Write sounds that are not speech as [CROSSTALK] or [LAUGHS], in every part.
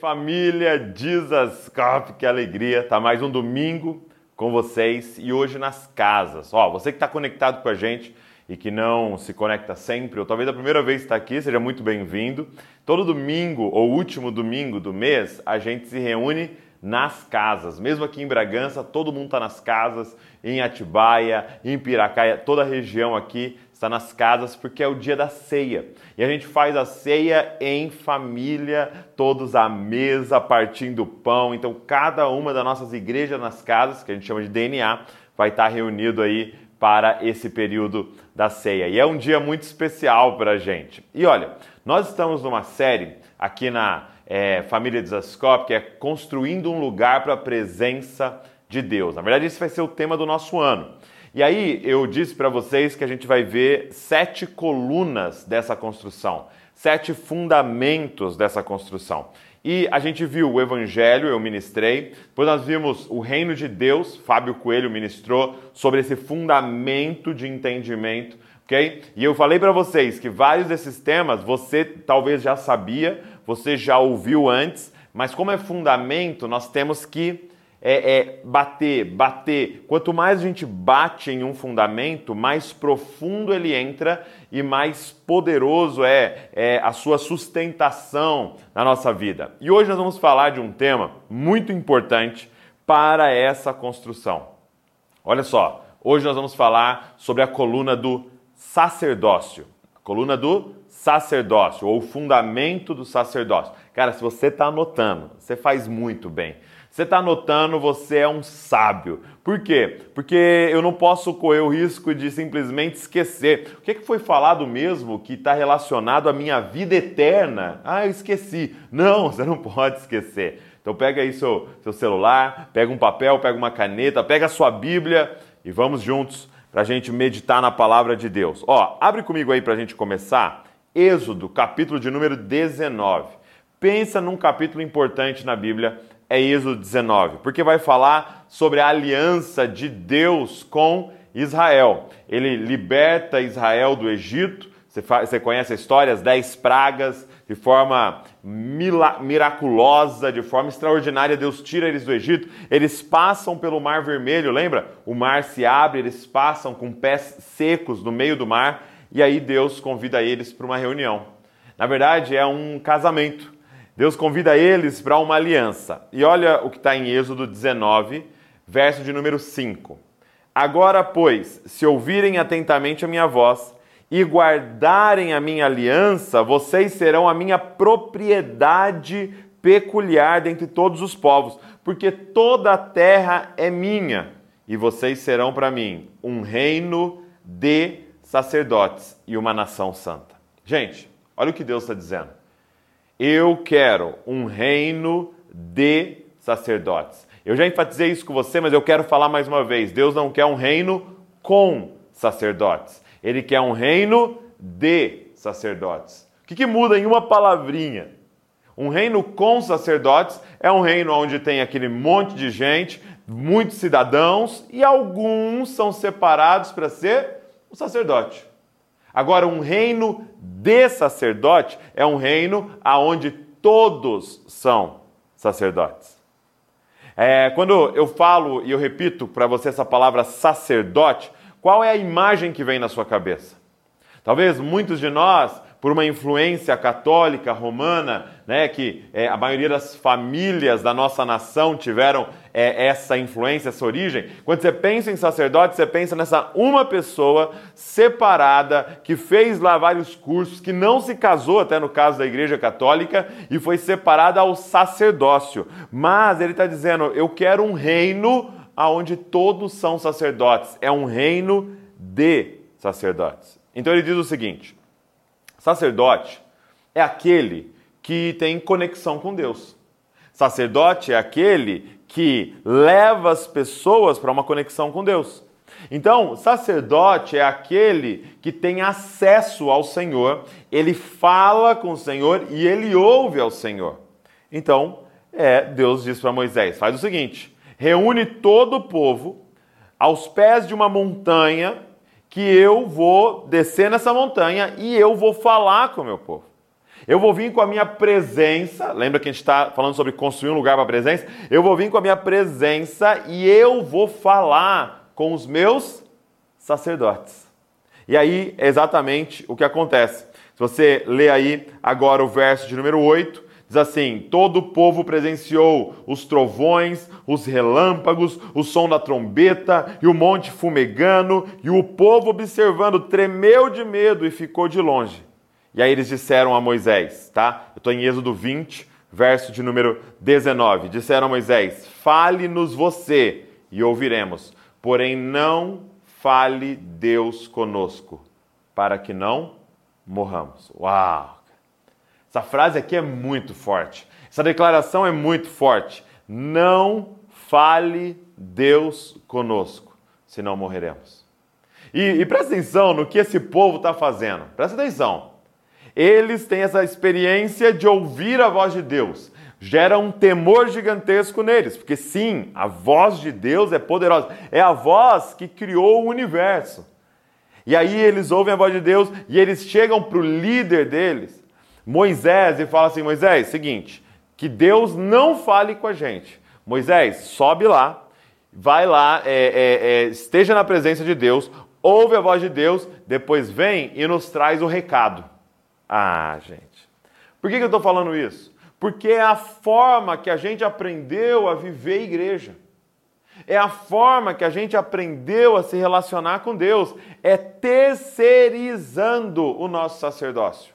família Jesus Cop, que alegria! Tá mais um domingo com vocês e hoje nas casas. Ó, você que está conectado com a gente e que não se conecta sempre, ou talvez a primeira vez está aqui, seja muito bem-vindo. Todo domingo ou último domingo do mês, a gente se reúne nas casas. Mesmo aqui em Bragança, todo mundo está nas casas, em Atibaia, em Piracaia, toda a região aqui está nas casas porque é o dia da ceia. E a gente faz a ceia em família, todos à mesa, partindo pão. Então, cada uma das nossas igrejas nas casas, que a gente chama de DNA, vai estar reunido aí para esse período da ceia. E é um dia muito especial para a gente. E olha, nós estamos numa série aqui na é, Família Desascope, que é construindo um lugar para a presença de Deus. Na verdade, esse vai ser o tema do nosso ano. E aí eu disse para vocês que a gente vai ver sete colunas dessa construção, sete fundamentos dessa construção. E a gente viu o Evangelho, eu ministrei, depois nós vimos o Reino de Deus, Fábio Coelho ministrou sobre esse fundamento de entendimento, ok? E eu falei para vocês que vários desses temas você talvez já sabia, você já ouviu antes, mas como é fundamento, nós temos que é, é, bater, bater. Quanto mais a gente bate em um fundamento, mais profundo ele entra e mais poderoso é, é a sua sustentação na nossa vida. E hoje nós vamos falar de um tema muito importante para essa construção. Olha só, hoje nós vamos falar sobre a coluna do sacerdócio. Coluna do sacerdócio, ou o fundamento do sacerdócio. Cara, se você está anotando, você faz muito bem. Você está anotando, você é um sábio. Por quê? Porque eu não posso correr o risco de simplesmente esquecer. O que, que foi falado mesmo que está relacionado à minha vida eterna? Ah, eu esqueci. Não, [LAUGHS] você não pode esquecer. Então pega aí seu, seu celular, pega um papel, pega uma caneta, pega a sua Bíblia e vamos juntos para a gente meditar na palavra de Deus. Ó, abre comigo aí para a gente começar. Êxodo, capítulo de número 19. Pensa num capítulo importante na Bíblia é Êxodo 19, porque vai falar sobre a aliança de Deus com Israel. Ele liberta Israel do Egito. Você, conhece a história, as dez pragas, de forma miraculosa, de forma extraordinária, Deus tira eles do Egito. Eles passam pelo Mar Vermelho, lembra? O mar se abre, eles passam com pés secos no meio do mar, e aí Deus convida eles para uma reunião. Na verdade, é um casamento. Deus convida eles para uma aliança. E olha o que está em Êxodo 19, verso de número 5. Agora, pois, se ouvirem atentamente a minha voz e guardarem a minha aliança, vocês serão a minha propriedade peculiar dentre todos os povos, porque toda a terra é minha, e vocês serão para mim um reino de sacerdotes e uma nação santa. Gente, olha o que Deus está dizendo. Eu quero um reino de sacerdotes. Eu já enfatizei isso com você, mas eu quero falar mais uma vez. Deus não quer um reino com sacerdotes. Ele quer um reino de sacerdotes. O que, que muda em uma palavrinha? Um reino com sacerdotes é um reino onde tem aquele monte de gente, muitos cidadãos, e alguns são separados para ser o sacerdote. Agora, um reino de sacerdote é um reino aonde todos são sacerdotes. É, quando eu falo e eu repito para você essa palavra sacerdote, qual é a imagem que vem na sua cabeça? Talvez muitos de nós por uma influência católica romana, né, que é, a maioria das famílias da nossa nação tiveram é, essa influência, essa origem. Quando você pensa em sacerdote, você pensa nessa uma pessoa separada que fez lá vários cursos, que não se casou, até no caso da Igreja Católica, e foi separada ao sacerdócio. Mas ele está dizendo: eu quero um reino onde todos são sacerdotes. É um reino de sacerdotes. Então ele diz o seguinte Sacerdote é aquele que tem conexão com Deus. Sacerdote é aquele que leva as pessoas para uma conexão com Deus. Então, sacerdote é aquele que tem acesso ao Senhor, ele fala com o Senhor e ele ouve ao Senhor. Então, é, Deus diz para Moisés: faz o seguinte, reúne todo o povo aos pés de uma montanha que eu vou descer nessa montanha e eu vou falar com o meu povo. Eu vou vir com a minha presença. Lembra que a gente está falando sobre construir um lugar para a presença? Eu vou vir com a minha presença e eu vou falar com os meus sacerdotes. E aí é exatamente o que acontece. Se você lê aí agora o verso de número 8, diz assim: Todo o povo presenciou os trovões, os relâmpagos, o som da trombeta e o monte fumegando, e o povo observando tremeu de medo e ficou de longe. E aí eles disseram a Moisés, tá? Eu estou em Êxodo 20, verso de número 19. Disseram a Moisés: Fale-nos você e ouviremos, porém não fale Deus conosco, para que não morramos. Uau! Essa frase aqui é muito forte. Essa declaração é muito forte. Não fale Deus conosco, senão morreremos. E, e presta atenção no que esse povo está fazendo. Presta atenção. Eles têm essa experiência de ouvir a voz de Deus gera um temor gigantesco neles, porque sim, a voz de Deus é poderosa, é a voz que criou o universo. E aí eles ouvem a voz de Deus e eles chegam para o líder deles, Moisés, e falam assim: Moisés, seguinte, que Deus não fale com a gente. Moisés, sobe lá, vai lá, é, é, é, esteja na presença de Deus, ouve a voz de Deus, depois vem e nos traz o recado. Ah, gente. Por que, que eu estou falando isso? porque é a forma que a gente aprendeu a viver igreja. É a forma que a gente aprendeu a se relacionar com Deus. É terceirizando o nosso sacerdócio.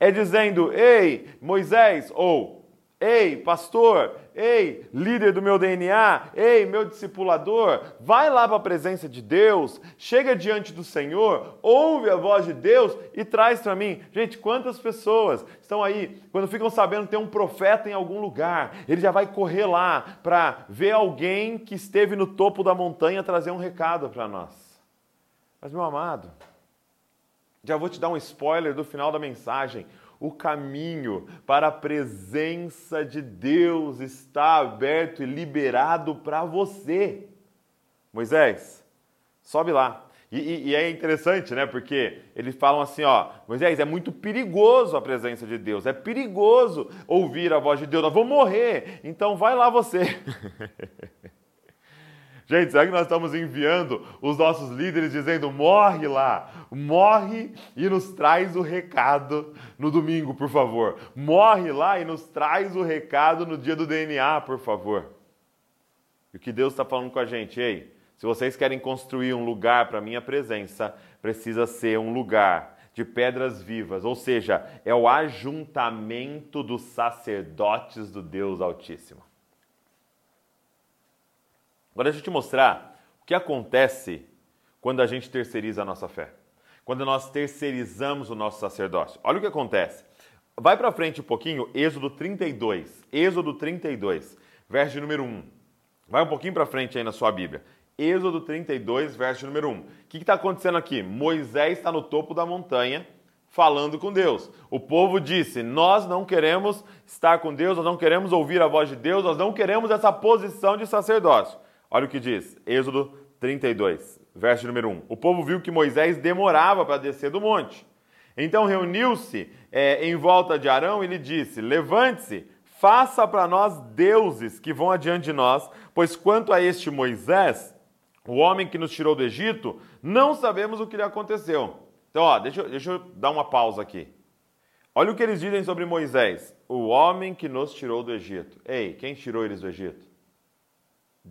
É dizendo, ei, Moisés, ou ei, pastor, Ei, líder do meu DNA, ei, meu discipulador, vai lá para a presença de Deus, chega diante do Senhor, ouve a voz de Deus e traz para mim. Gente, quantas pessoas estão aí, quando ficam sabendo que tem um profeta em algum lugar, ele já vai correr lá para ver alguém que esteve no topo da montanha trazer um recado para nós. Mas, meu amado, já vou te dar um spoiler do final da mensagem o caminho para a presença de Deus está aberto e liberado para você. Moisés, sobe lá. E, e, e, é interessante, né? Porque eles falam assim, ó, Moisés, é muito perigoso a presença de Deus, é perigoso ouvir a voz de Deus, nós vamos morrer, então vai lá você. [LAUGHS] Gente, será que nós estamos enviando os nossos líderes dizendo: morre lá, morre e nos traz o recado no domingo, por favor. Morre lá e nos traz o recado no dia do DNA, por favor. E o que Deus está falando com a gente? Ei, se vocês querem construir um lugar para minha presença, precisa ser um lugar de pedras vivas, ou seja, é o ajuntamento dos sacerdotes do Deus Altíssimo. Agora deixa eu te mostrar o que acontece quando a gente terceiriza a nossa fé. Quando nós terceirizamos o nosso sacerdócio. Olha o que acontece. Vai para frente um pouquinho, Êxodo 32. Êxodo 32, verso número 1. Vai um pouquinho para frente aí na sua Bíblia. Êxodo 32, verso número 1. O que está acontecendo aqui? Moisés está no topo da montanha falando com Deus. O povo disse: Nós não queremos estar com Deus, nós não queremos ouvir a voz de Deus, nós não queremos essa posição de sacerdócio. Olha o que diz, Êxodo 32, verso número 1. O povo viu que Moisés demorava para descer do monte. Então reuniu-se é, em volta de Arão e lhe disse: Levante-se, faça para nós deuses que vão adiante de nós, pois quanto a este Moisés, o homem que nos tirou do Egito, não sabemos o que lhe aconteceu. Então, ó, deixa, deixa eu dar uma pausa aqui. Olha o que eles dizem sobre Moisés, o homem que nos tirou do Egito. Ei, quem tirou eles do Egito?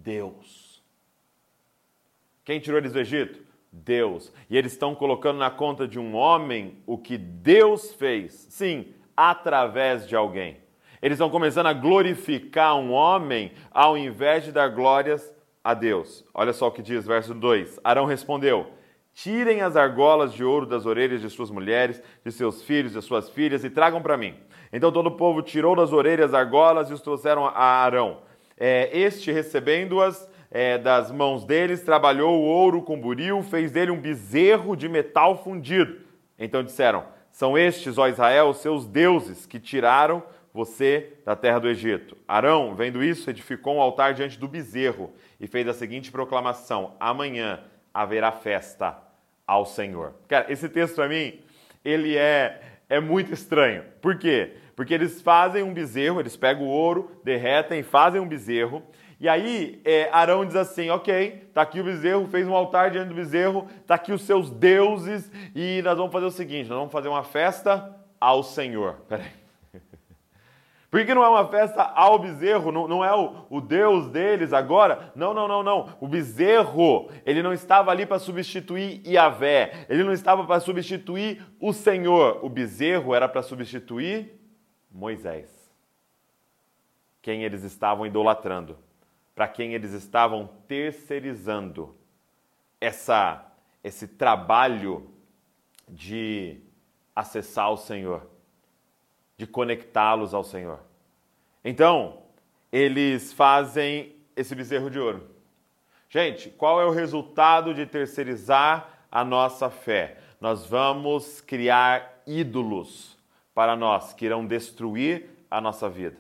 Deus. Quem tirou eles do Egito? Deus. E eles estão colocando na conta de um homem o que Deus fez. Sim, através de alguém. Eles estão começando a glorificar um homem ao invés de dar glórias a Deus. Olha só o que diz, verso 2. Arão respondeu: Tirem as argolas de ouro das orelhas de suas mulheres, de seus filhos, de suas filhas e tragam para mim. Então todo o povo tirou das orelhas as argolas e os trouxeram a Arão. É, este, recebendo-as é, das mãos deles, trabalhou o ouro com buril, fez dele um bezerro de metal fundido. Então disseram: São estes, ó Israel, seus deuses que tiraram você da terra do Egito. Arão, vendo isso, edificou um altar diante do bezerro e fez a seguinte proclamação: Amanhã haverá festa ao Senhor. Cara, esse texto para mim, ele é é muito estranho. Por quê? Porque eles fazem um bezerro, eles pegam o ouro, derretem, fazem um bezerro. E aí é, Arão diz assim: ok, tá aqui o bezerro, fez um altar diante do bezerro, tá aqui os seus deuses, e nós vamos fazer o seguinte: nós vamos fazer uma festa ao Senhor. [LAUGHS] Peraí. Por que não é uma festa ao bezerro? Não, não é o, o, Deus deles agora? Não, não, não, não. O bezerro, ele não estava ali para substituir Yahvé. Ele não estava para substituir o Senhor. O bezerro era para substituir Moisés. Quem eles estavam idolatrando. Para quem eles estavam terceirizando essa, esse trabalho de acessar o Senhor de conectá-los ao Senhor. Então, eles fazem esse bezerro de ouro. Gente, qual é o resultado de terceirizar a nossa fé? Nós vamos criar ídolos para nós que irão destruir a nossa vida.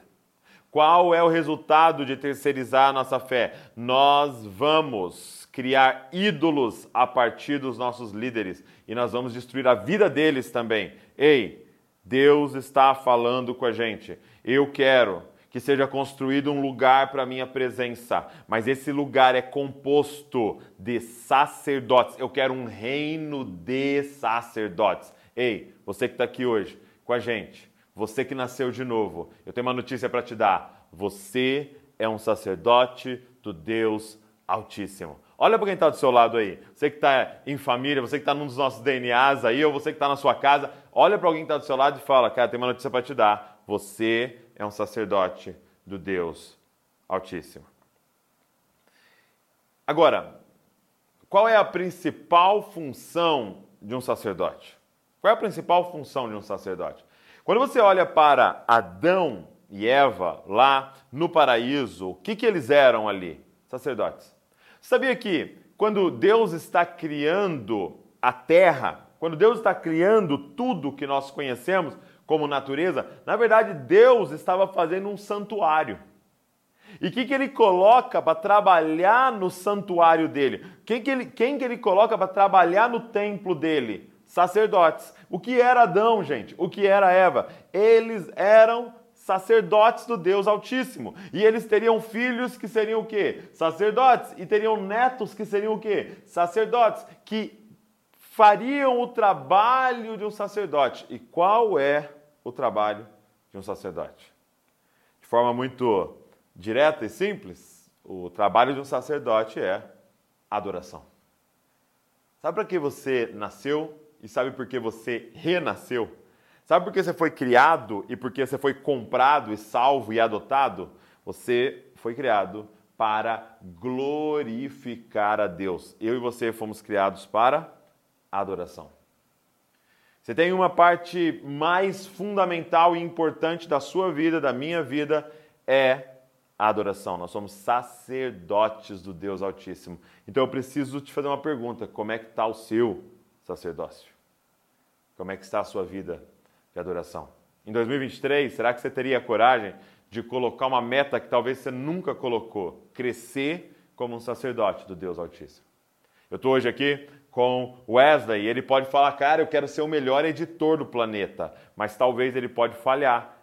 Qual é o resultado de terceirizar a nossa fé? Nós vamos criar ídolos a partir dos nossos líderes e nós vamos destruir a vida deles também. Ei, Deus está falando com a gente. Eu quero que seja construído um lugar para minha presença, mas esse lugar é composto de sacerdotes. Eu quero um reino de sacerdotes. Ei, você que está aqui hoje com a gente, você que nasceu de novo, eu tenho uma notícia para te dar. Você é um sacerdote do Deus Altíssimo. Olha para quem está do seu lado aí. Você que está em família, você que está num dos nossos DNAs aí, ou você que está na sua casa, olha para alguém que está do seu lado e fala: Cara, tem uma notícia para te dar. Você é um sacerdote do Deus Altíssimo. Agora, qual é a principal função de um sacerdote? Qual é a principal função de um sacerdote? Quando você olha para Adão e Eva lá no paraíso, o que, que eles eram ali? Sacerdotes. Sabia que quando Deus está criando a terra, quando Deus está criando tudo que nós conhecemos como natureza, na verdade Deus estava fazendo um santuário. E o que, que ele coloca para trabalhar no santuário dele? Quem que ele, quem que ele coloca para trabalhar no templo dele? Sacerdotes. O que era Adão, gente? O que era Eva? Eles eram sacerdotes do Deus Altíssimo. E eles teriam filhos que seriam o quê? Sacerdotes. E teriam netos que seriam o quê? Sacerdotes. Que fariam o trabalho de um sacerdote. E qual é o trabalho de um sacerdote? De forma muito direta e simples, o trabalho de um sacerdote é adoração. Sabe para que você nasceu e sabe por que você renasceu? Sabe por que você foi criado e por que você foi comprado e salvo e adotado? Você foi criado para glorificar a Deus. Eu e você fomos criados para adoração. Você tem uma parte mais fundamental e importante da sua vida, da minha vida, é a adoração. Nós somos sacerdotes do Deus Altíssimo. Então eu preciso te fazer uma pergunta: como é que está o seu sacerdócio? Como é que está a sua vida de adoração. Em 2023, será que você teria a coragem de colocar uma meta que talvez você nunca colocou? Crescer como um sacerdote do Deus Altíssimo. Eu estou hoje aqui com Wesley e ele pode falar, cara, eu quero ser o melhor editor do planeta, mas talvez ele pode falhar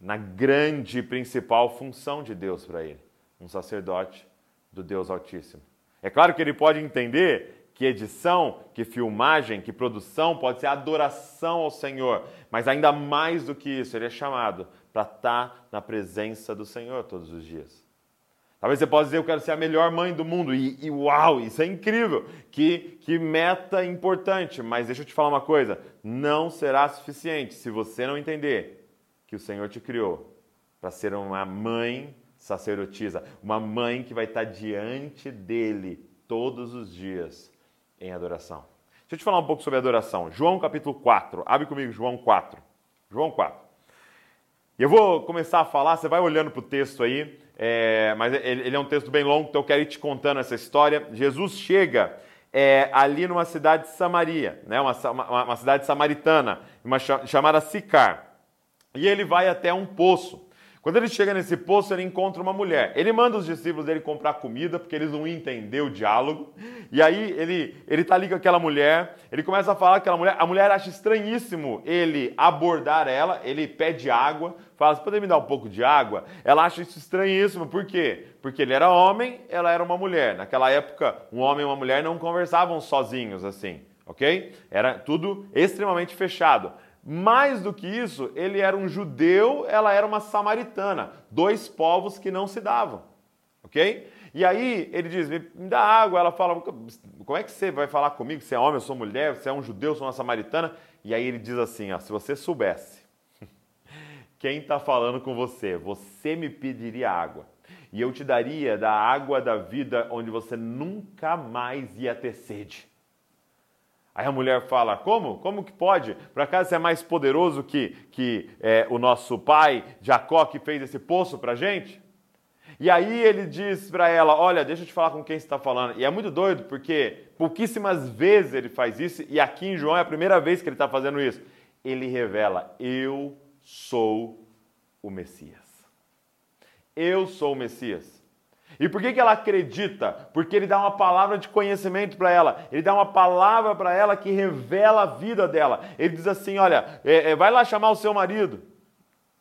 na grande principal função de Deus para ele, um sacerdote do Deus Altíssimo. É claro que ele pode entender que edição, que filmagem, que produção pode ser adoração ao Senhor, mas ainda mais do que isso, ele é chamado para estar tá na presença do Senhor todos os dias. Talvez você possa dizer, eu quero ser a melhor mãe do mundo, e, e uau, isso é incrível, que, que meta importante, mas deixa eu te falar uma coisa, não será suficiente se você não entender que o Senhor te criou para ser uma mãe sacerdotisa, uma mãe que vai estar tá diante dele todos os dias em adoração. Deixa eu te falar um pouco sobre adoração. João capítulo 4. Abre comigo João 4. João 4. E eu vou começar a falar, você vai olhando para o texto aí, é, mas ele, é um texto bem longo, então eu quero ir te contando essa história. Jesus chega é, ali numa cidade de Samaria, né, uma, uma, uma cidade samaritana, uma chamada Sicar. E ele vai até um poço. Quando ele chega nesse poço, ele encontra uma mulher. Ele manda os discípulos dele comprar comida, porque eles não iam entender o diálogo. E aí ele, ele tá ali com aquela mulher, ele começa a falar com aquela mulher. A mulher acha estranhíssimo ele abordar ela, ele pede água, fala: Você pode me dar um pouco de água? Ela acha isso estranhíssimo, por quê? Porque ele era homem, ela era uma mulher. Naquela época, um homem e uma mulher não conversavam sozinhos assim, ok? Era tudo extremamente fechado. Mais do que isso, ele era um judeu, ela era uma samaritana, dois povos que não se davam, ok? E aí ele diz: me dá água. Ela fala: como é que você vai falar comigo? Você é homem, eu sou mulher, você é um judeu, eu sou uma samaritana. E aí ele diz assim: ó, se você soubesse [LAUGHS] quem está falando com você, você me pediria água. E eu te daria da água da vida onde você nunca mais ia ter sede. Aí a mulher fala: Como? Como que pode? Por acaso você é mais poderoso que, que é, o nosso pai Jacó que fez esse poço para gente? E aí ele diz para ela: Olha, deixa eu te falar com quem você está falando. E é muito doido porque pouquíssimas vezes ele faz isso, e aqui em João é a primeira vez que ele está fazendo isso. Ele revela: Eu sou o Messias. Eu sou o Messias. E por que, que ela acredita? Porque ele dá uma palavra de conhecimento para ela, ele dá uma palavra para ela que revela a vida dela. Ele diz assim: Olha, é, é, vai lá chamar o seu marido.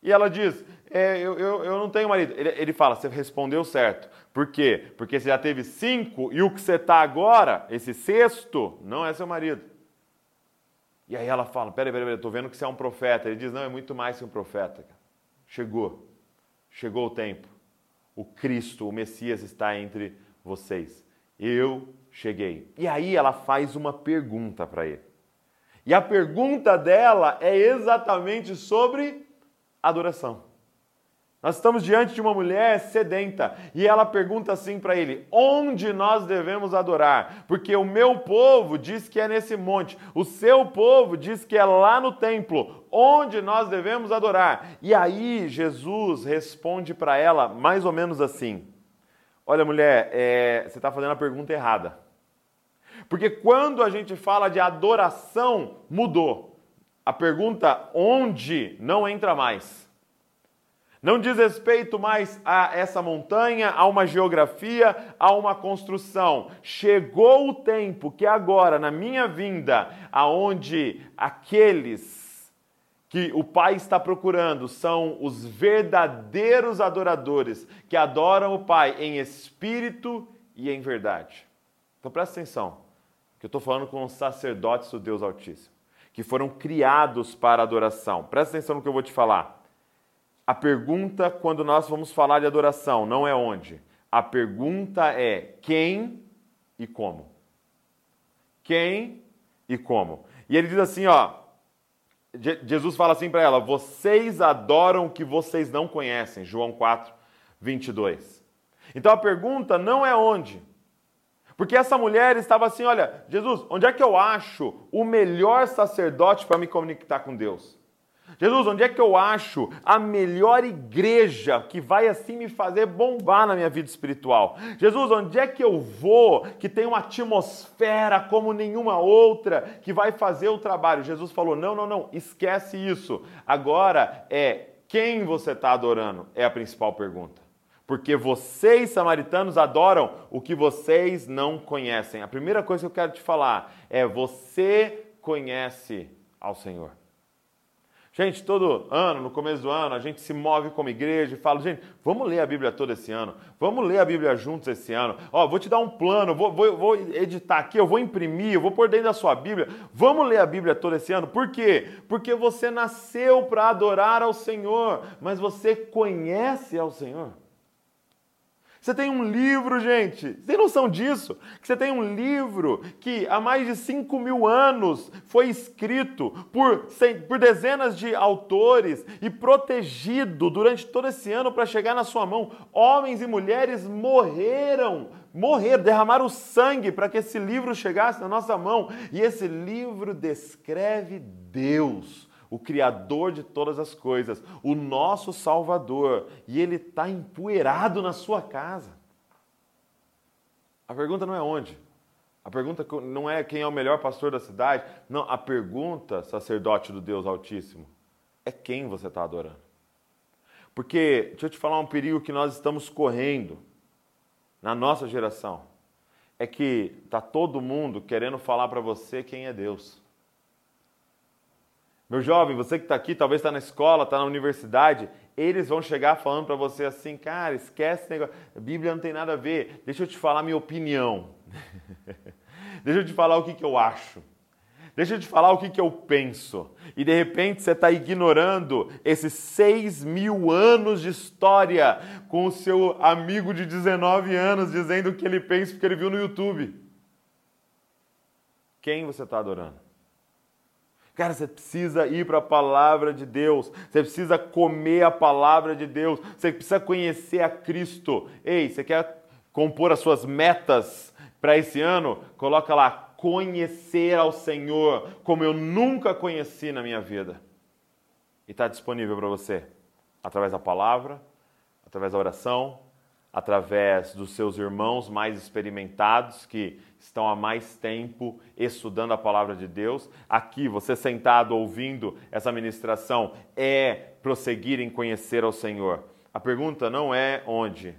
E ela diz: é, eu, eu, eu, não tenho marido. Ele, ele fala: Você respondeu certo. Por quê? Porque você já teve cinco e o que você está agora, esse sexto, não é seu marido. E aí ela fala: Peraí, peraí, peraí, estou vendo que você é um profeta. Ele diz: Não, é muito mais que um profeta. Chegou. Chegou o tempo o Cristo, o Messias está entre vocês. Eu cheguei. E aí ela faz uma pergunta para ele. E a pergunta dela é exatamente sobre adoração. Nós estamos diante de uma mulher sedenta e ela pergunta assim para ele: onde nós devemos adorar? Porque o meu povo diz que é nesse monte, o seu povo diz que é lá no templo. Onde nós devemos adorar? E aí Jesus responde para ela mais ou menos assim: Olha, mulher, é, você está fazendo a pergunta errada. Porque quando a gente fala de adoração, mudou. A pergunta onde não entra mais. Não diz respeito mais a essa montanha, a uma geografia, a uma construção. Chegou o tempo que agora, na minha vinda, aonde aqueles que o Pai está procurando são os verdadeiros adoradores, que adoram o Pai em espírito e em verdade. Então presta atenção, que eu estou falando com os sacerdotes do Deus Altíssimo, que foram criados para adoração. Presta atenção no que eu vou te falar. A pergunta, quando nós vamos falar de adoração, não é onde. A pergunta é quem e como. Quem e como. E ele diz assim, ó, Jesus fala assim para ela: Vocês adoram o que vocês não conhecem. João 4, 22. Então a pergunta não é onde. Porque essa mulher estava assim: Olha, Jesus, onde é que eu acho o melhor sacerdote para me conectar com Deus? Jesus, onde é que eu acho a melhor igreja que vai assim me fazer bombar na minha vida espiritual? Jesus, onde é que eu vou que tem uma atmosfera como nenhuma outra que vai fazer o trabalho? Jesus falou: não, não, não, esquece isso. Agora é quem você está adorando, é a principal pergunta. Porque vocês, samaritanos, adoram o que vocês não conhecem. A primeira coisa que eu quero te falar é: você conhece ao Senhor. Gente, todo ano, no começo do ano, a gente se move como igreja e fala, gente, vamos ler a Bíblia toda esse ano, vamos ler a Bíblia juntos esse ano. Ó, vou te dar um plano, vou, vou, vou editar aqui, eu vou imprimir, eu vou pôr dentro da sua Bíblia. Vamos ler a Bíblia toda esse ano. Por quê? Porque você nasceu para adorar ao Senhor, mas você conhece ao Senhor. Você tem um livro, gente. Você tem noção disso? Que você tem um livro que há mais de 5 mil anos foi escrito por, por dezenas de autores e protegido durante todo esse ano para chegar na sua mão. Homens e mulheres morreram, morreram, derramaram sangue para que esse livro chegasse na nossa mão. E esse livro descreve Deus o Criador de todas as coisas, o nosso Salvador, e ele está empoeirado na sua casa. A pergunta não é onde. A pergunta não é quem é o melhor pastor da cidade. Não, a pergunta, sacerdote do Deus Altíssimo, é quem você está adorando. Porque, deixa eu te falar um perigo que nós estamos correndo na nossa geração. É que tá todo mundo querendo falar para você quem é Deus. Meu jovem, você que está aqui, talvez está na escola, está na universidade, eles vão chegar falando para você assim, cara, esquece esse negócio, a Bíblia não tem nada a ver, deixa eu te falar minha opinião, [LAUGHS] deixa eu te falar o que, que eu acho, deixa eu te falar o que, que eu penso. E de repente você está ignorando esses seis mil anos de história com o seu amigo de 19 anos dizendo o que ele pensa porque ele viu no YouTube. Quem você está adorando? Cara, você precisa ir para a palavra de Deus, você precisa comer a palavra de Deus, você precisa conhecer a Cristo. Ei, você quer compor as suas metas para esse ano? Coloca lá, conhecer ao Senhor como eu nunca conheci na minha vida. E está disponível para você através da palavra, através da oração, através dos seus irmãos mais experimentados que estão há mais tempo estudando a palavra de Deus. Aqui, você sentado ouvindo essa ministração, é prosseguir em conhecer ao Senhor. A pergunta não é onde.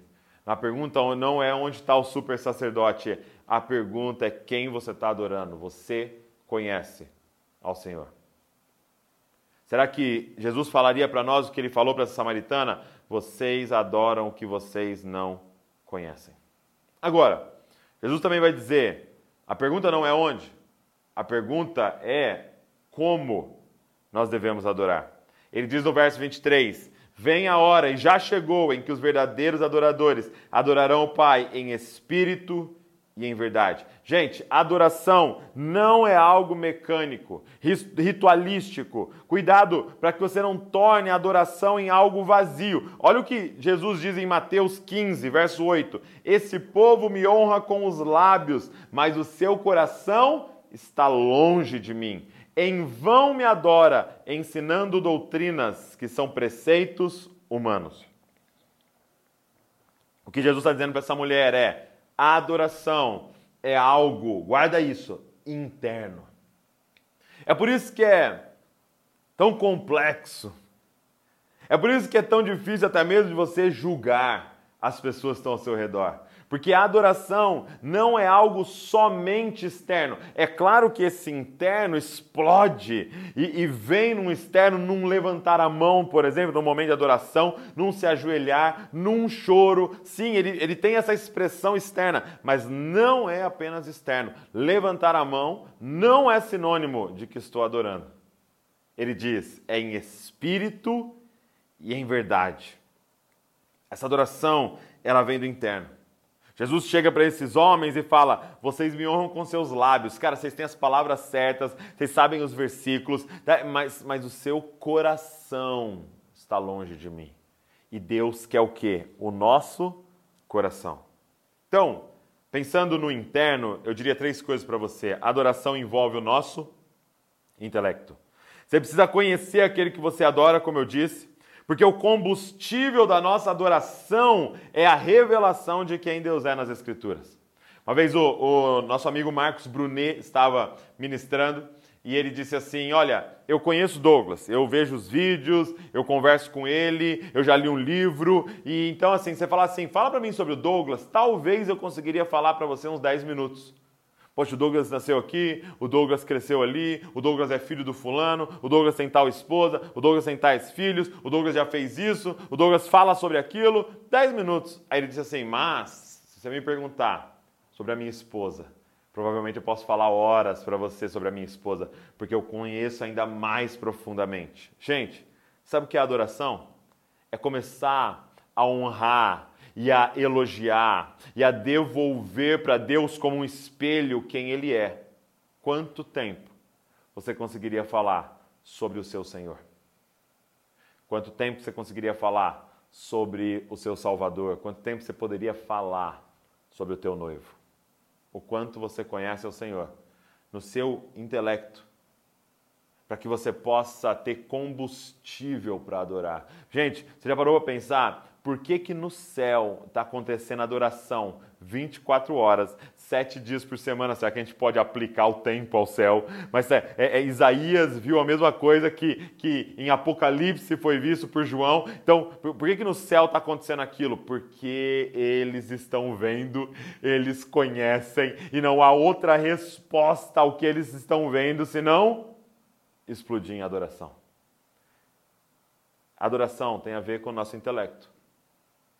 A pergunta não é onde está o super sacerdote. A pergunta é quem você está adorando. Você conhece ao Senhor. Será que Jesus falaria para nós o que ele falou para essa samaritana? Vocês adoram o que vocês não conhecem. Agora, Jesus também vai dizer: a pergunta não é onde, a pergunta é como nós devemos adorar. Ele diz no verso 23: Vem a hora, e já chegou, em que os verdadeiros adoradores adorarão o Pai em espírito e em verdade. Gente, adoração não é algo mecânico, ritualístico. Cuidado para que você não torne a adoração em algo vazio. Olha o que Jesus diz em Mateus 15, verso 8: Esse povo me honra com os lábios, mas o seu coração está longe de mim. Em vão me adora, ensinando doutrinas que são preceitos humanos. O que Jesus está dizendo para essa mulher é: a adoração é algo, guarda isso, interno. É por isso que é tão complexo. É por isso que é tão difícil até mesmo de você julgar as pessoas que estão ao seu redor. Porque a adoração não é algo somente externo. É claro que esse interno explode e, e, vem num externo, num levantar a mão, por exemplo, num momento de adoração, num se ajoelhar, num choro. Sim, ele, ele tem essa expressão externa, mas não é apenas externo. Levantar a mão não é sinônimo de que estou adorando. Ele diz, é em espírito e em verdade. Essa adoração, ela vem do interno. Jesus chega para esses homens e fala: Vocês me honram com seus lábios. Cara, vocês têm as palavras certas, vocês sabem os versículos, tá? mas, mas o seu coração está longe de mim. E Deus quer o quê? O nosso coração. Então, pensando no interno, eu diria três coisas para você. Adoração envolve o nosso intelecto. Você precisa conhecer aquele que você adora, como eu disse. Porque o combustível da nossa adoração é a revelação de quem Deus é nas Escrituras. Uma vez o, o nosso amigo Marcos Brunet estava ministrando e ele disse assim: Olha, eu conheço Douglas, eu vejo os vídeos, eu converso com ele, eu já li um livro, e então assim, você fala assim, fala para mim sobre o Douglas, talvez eu conseguiria falar para você uns 10 minutos. Poxa, o Douglas nasceu aqui, o Douglas cresceu ali, o Douglas é filho do fulano, o Douglas tem tal esposa, o Douglas tem tais filhos, o Douglas já fez isso, o Douglas fala sobre aquilo. Dez minutos. Aí ele disse assim: Mas, se você me perguntar sobre a minha esposa, provavelmente eu posso falar horas para você sobre a minha esposa, porque eu conheço ainda mais profundamente. Gente, sabe o que é adoração? É começar a honrar e a elogiar e a devolver para Deus como um espelho quem Ele é. Quanto tempo você conseguiria falar sobre o seu Senhor? Quanto tempo você conseguiria falar sobre o seu Salvador? Quanto tempo você poderia falar sobre o teu noivo? O quanto você conhece o Senhor no seu intelecto, para que você possa ter combustível para adorar. Gente, você já parou para pensar por que, que no céu está acontecendo adoração 24 horas, 7 dias por semana? Será que a gente pode aplicar o tempo ao céu? Mas é, é, é, Isaías viu a mesma coisa que, que em Apocalipse foi visto por João. Então, por, por que, que no céu está acontecendo aquilo? Porque eles estão vendo, eles conhecem e não há outra resposta ao que eles estão vendo senão explodir em adoração. Adoração tem a ver com o nosso intelecto,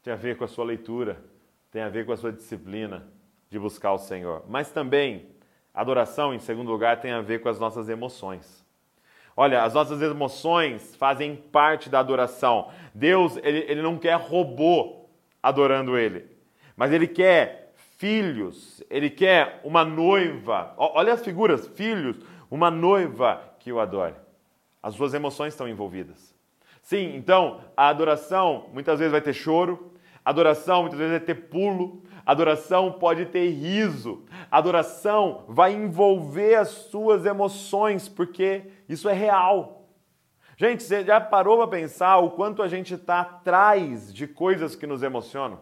tem a ver com a sua leitura, tem a ver com a sua disciplina de buscar o Senhor. Mas também, adoração, em segundo lugar, tem a ver com as nossas emoções. Olha, as nossas emoções fazem parte da adoração. Deus, ele, ele não quer robô adorando Ele, mas Ele quer filhos, Ele quer uma noiva. Olha as figuras, filhos, uma noiva que o adore. As suas emoções estão envolvidas. Sim, então a adoração muitas vezes vai ter choro, adoração muitas vezes vai ter pulo, adoração pode ter riso, adoração vai envolver as suas emoções, porque isso é real. Gente, você já parou para pensar o quanto a gente está atrás de coisas que nos emocionam?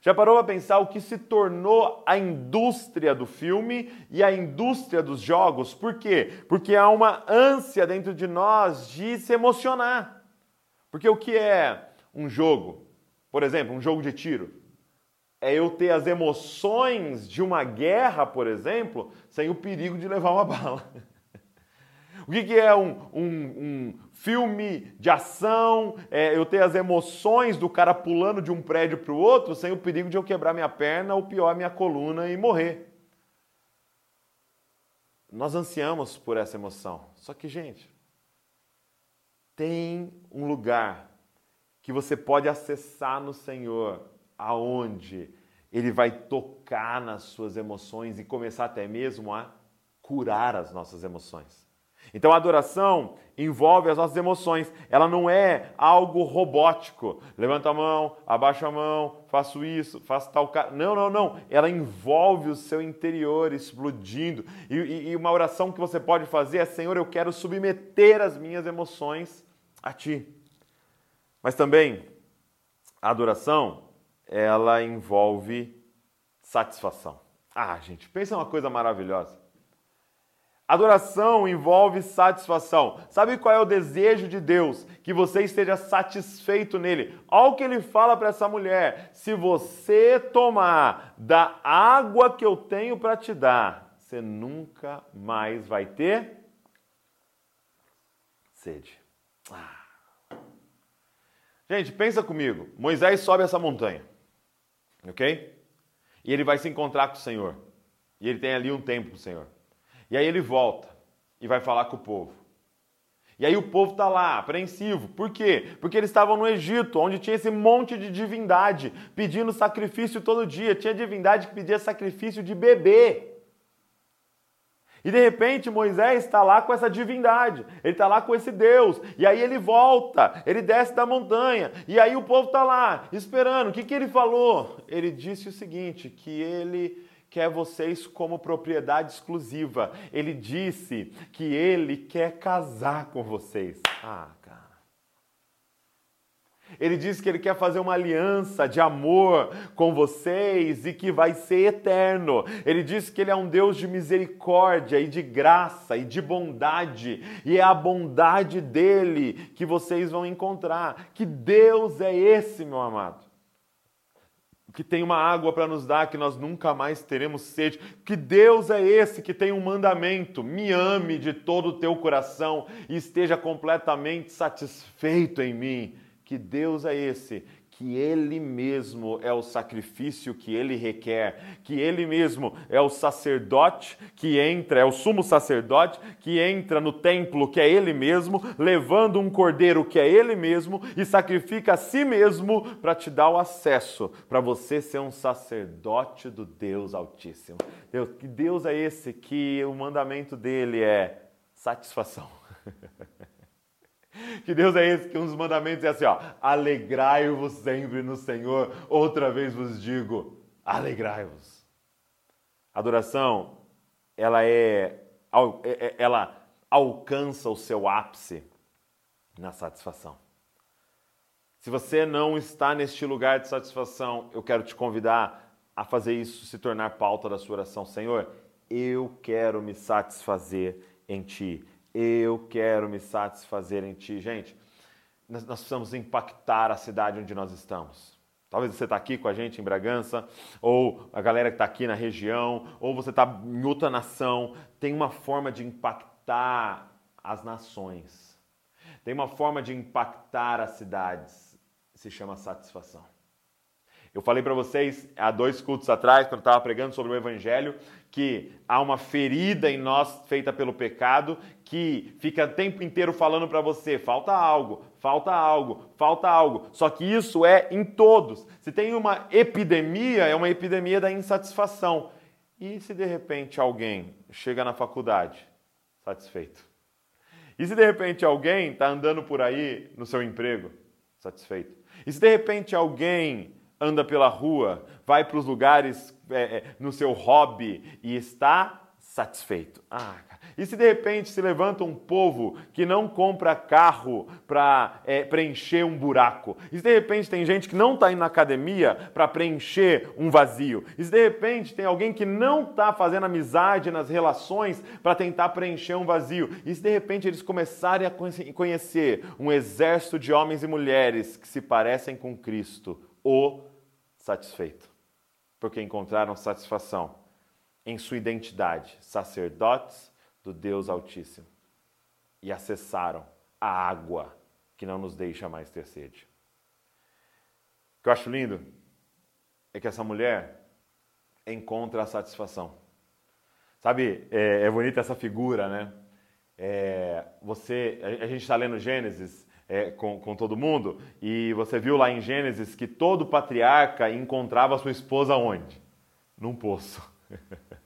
Já parou para pensar o que se tornou a indústria do filme e a indústria dos jogos? Por quê? Porque há uma ânsia dentro de nós de se emocionar. Porque o que é um jogo? Por exemplo, um jogo de tiro. É eu ter as emoções de uma guerra, por exemplo, sem o perigo de levar uma [LAUGHS] bala. O que é um, um, um filme de ação? É eu ter as emoções do cara pulando de um prédio para o outro sem o perigo de eu quebrar minha perna ou pior, minha coluna e morrer. Nós ansiamos por essa emoção. Só que, gente, tem um lugar que você pode acessar no Senhor, aonde Ele vai tocar nas suas emoções e começar até mesmo a curar as nossas emoções. Então a adoração envolve as nossas emoções. Ela não é algo robótico. Levanta a mão, abaixa a mão, faço isso, faço tal cara. Não, não, não. Ela envolve o seu interior explodindo. E, e, e uma oração que você pode fazer é: Senhor, eu quero submeter as minhas emoções a ti. Mas também a adoração, ela envolve satisfação. Ah, gente, pensa uma coisa maravilhosa. Adoração envolve satisfação. Sabe qual é o desejo de Deus? Que você esteja satisfeito nele. Olha o que ele fala para essa mulher: se você tomar da água que eu tenho para te dar, você nunca mais vai ter sede. Ah. Gente, pensa comigo. Moisés sobe essa montanha, ok? E ele vai se encontrar com o Senhor. E ele tem ali um tempo com o Senhor. E aí ele volta e vai falar com o povo. E aí o povo está lá, apreensivo. Por quê? Porque eles estavam no Egito, onde tinha esse monte de divindade pedindo sacrifício todo dia. Tinha divindade que pedia sacrifício de bebê. E de repente Moisés está lá com essa divindade, ele está lá com esse Deus, e aí ele volta, ele desce da montanha, e aí o povo está lá esperando. O que, que ele falou? Ele disse o seguinte: que ele quer vocês como propriedade exclusiva. Ele disse que ele quer casar com vocês. Ah, ele diz que ele quer fazer uma aliança de amor com vocês e que vai ser eterno. Ele diz que ele é um Deus de misericórdia e de graça e de bondade, e é a bondade dele que vocês vão encontrar. Que Deus é esse, meu amado? Que tem uma água para nos dar que nós nunca mais teremos sede. Que Deus é esse que tem um mandamento: me ame de todo o teu coração e esteja completamente satisfeito em mim. Que Deus é esse? Que Ele mesmo é o sacrifício que Ele requer, que Ele mesmo é o sacerdote que entra, é o sumo sacerdote que entra no templo, que é Ele mesmo, levando um cordeiro que é Ele mesmo e sacrifica a si mesmo para te dar o acesso, para você ser um sacerdote do Deus Altíssimo. Deus, que Deus é esse que o mandamento dele é satisfação. [LAUGHS] Que Deus é esse que um dos mandamentos é assim, ó, alegrai-vos sempre no Senhor. Outra vez vos digo, alegrai-vos. Adoração, ela é, é, é ela alcança o seu ápice na satisfação. Se você não está neste lugar de satisfação, eu quero te convidar a fazer isso se tornar pauta da sua oração. Senhor, eu quero me satisfazer em Ti. Eu quero me satisfazer em Ti. Gente, nós precisamos impactar a cidade onde nós estamos. Talvez você está aqui com a gente em Bragança, ou a galera que está aqui na região, ou você está em outra nação. Tem uma forma de impactar as nações. Tem uma forma de impactar as cidades. Se chama satisfação. Eu falei para vocês há dois cultos atrás, quando estava pregando sobre o Evangelho, que há uma ferida em nós feita pelo pecado que fica o tempo inteiro falando para você: falta algo, falta algo, falta algo. Só que isso é em todos. Se tem uma epidemia, é uma epidemia da insatisfação. E se de repente alguém chega na faculdade satisfeito? E se de repente alguém está andando por aí no seu emprego satisfeito? E se de repente alguém anda pela rua, vai para os lugares é, é, no seu hobby e está satisfeito. Ah, e se de repente se levanta um povo que não compra carro para é, preencher um buraco? E se de repente tem gente que não está indo na academia para preencher um vazio? E se de repente tem alguém que não está fazendo amizade nas relações para tentar preencher um vazio? E se de repente eles começarem a conhecer um exército de homens e mulheres que se parecem com Cristo, o satisfeito, porque encontraram satisfação em sua identidade, sacerdotes do Deus Altíssimo, e acessaram a água que não nos deixa mais ter sede. O que eu acho lindo é que essa mulher encontra a satisfação. Sabe, é, é bonita essa figura, né? É, você, a gente está lendo Gênesis é, com, com todo mundo. E você viu lá em Gênesis que todo patriarca encontrava sua esposa onde? Num poço. [LAUGHS]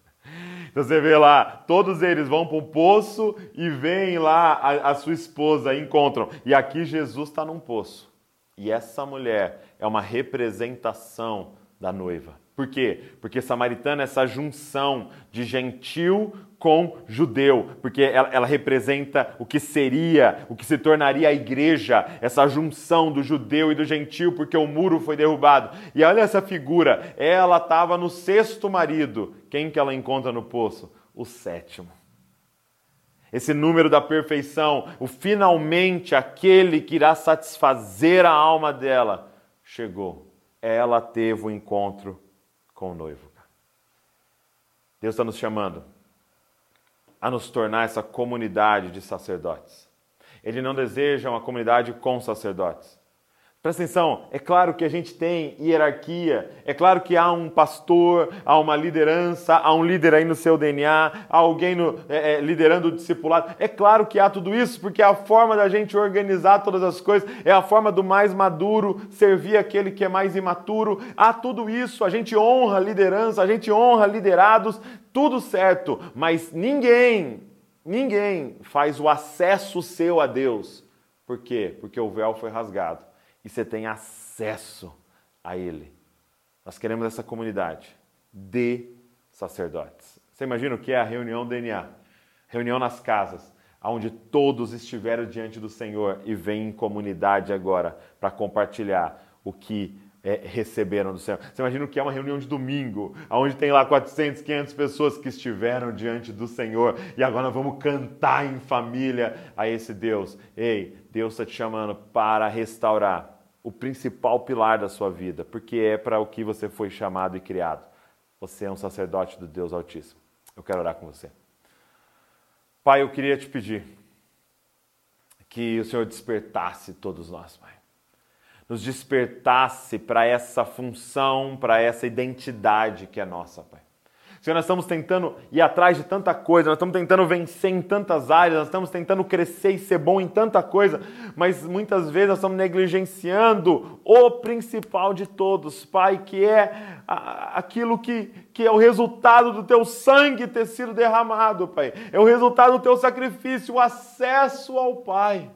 Então você vê lá, todos eles vão para o poço e vêm lá a, a sua esposa, encontram. E aqui Jesus está num poço. E essa mulher é uma representação da noiva. Por quê? Porque samaritana é essa junção de gentil com judeu, porque ela, ela, representa o que seria, o que se tornaria a igreja, essa junção do judeu e do gentil, porque o muro foi derrubado. E olha essa figura, ela estava no sexto marido. Quem que ela encontra no poço? O sétimo. Esse número da perfeição, o finalmente aquele que irá satisfazer a alma dela, chegou. Ela teve o encontro com o noivo. Deus está nos chamando a nos tornar essa comunidade de sacerdotes. Ele não deseja uma comunidade com sacerdotes. Presta atenção, é claro que a gente tem hierarquia, é claro que há um pastor, há uma liderança, há um líder aí no seu DNA, há alguém no, é, é, liderando o discipulado. É claro que há tudo isso, porque é a forma da gente organizar todas as coisas, é a forma do mais maduro servir aquele que é mais imaturo. Há tudo isso, a gente honra liderança, a gente honra liderados, tudo certo, mas ninguém, ninguém faz o acesso seu a Deus. Por quê? Porque o véu foi rasgado e você tem acesso a Ele. Nós queremos essa comunidade de sacerdotes. Você imagina o que é a reunião DNA? Reunião nas casas, onde todos estiveram diante do Senhor e vêm em comunidade agora para compartilhar o que é, receberam do Senhor. Você imagina o que é uma reunião de domingo, onde tem lá 400, 500 pessoas que estiveram diante do Senhor e agora vamos cantar em família a esse Deus. Ei, Deus está te chamando para restaurar o principal pilar da sua vida, porque é para o que você foi chamado e criado. Você é um sacerdote do Deus Altíssimo. Eu quero orar com você. Pai, eu queria te pedir que o Senhor despertasse todos nós, Pai nos despertasse para essa função, para essa identidade que é nossa, Pai. Senhor, nós estamos tentando ir atrás de tanta coisa, nós estamos tentando vencer em tantas áreas, nós estamos tentando crescer e ser bom em tanta coisa, mas muitas vezes nós estamos negligenciando o principal de todos, Pai, que é aquilo que, que é o resultado do teu sangue ter sido derramado, Pai. É o resultado do teu sacrifício, o acesso ao Pai.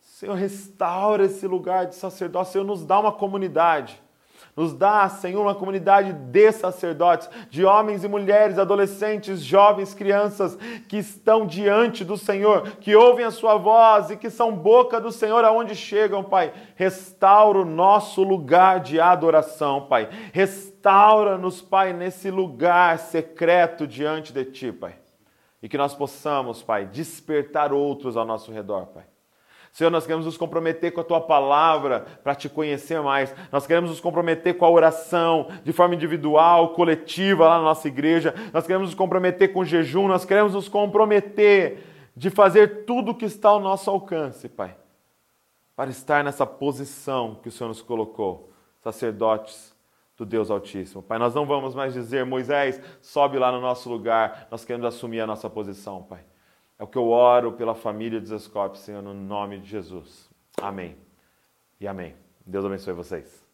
Senhor, restaura esse lugar de sacerdócio, Senhor, nos dá uma comunidade. Nos dá, Senhor, uma comunidade de sacerdotes, de homens e mulheres, adolescentes, jovens, crianças que estão diante do Senhor, que ouvem a Sua voz e que são boca do Senhor aonde chegam, Pai. Restaura o nosso lugar de adoração, Pai. Restaura-nos, Pai, nesse lugar secreto diante de Ti, Pai. E que nós possamos, Pai, despertar outros ao nosso redor, Pai Senhor, nós queremos nos comprometer com a tua palavra para te conhecer mais. Nós queremos nos comprometer com a oração de forma individual, coletiva lá na nossa igreja. Nós queremos nos comprometer com jejum. Nós queremos nos comprometer de fazer tudo o que está ao nosso alcance, Pai, para estar nessa posição que o Senhor nos colocou, sacerdotes do Deus Altíssimo. Pai, nós não vamos mais dizer, Moisés, sobe lá no nosso lugar. Nós queremos assumir a nossa posição, Pai. É o que eu oro pela família de Zescope, Senhor, no nome de Jesus. Amém. E amém. Deus abençoe vocês.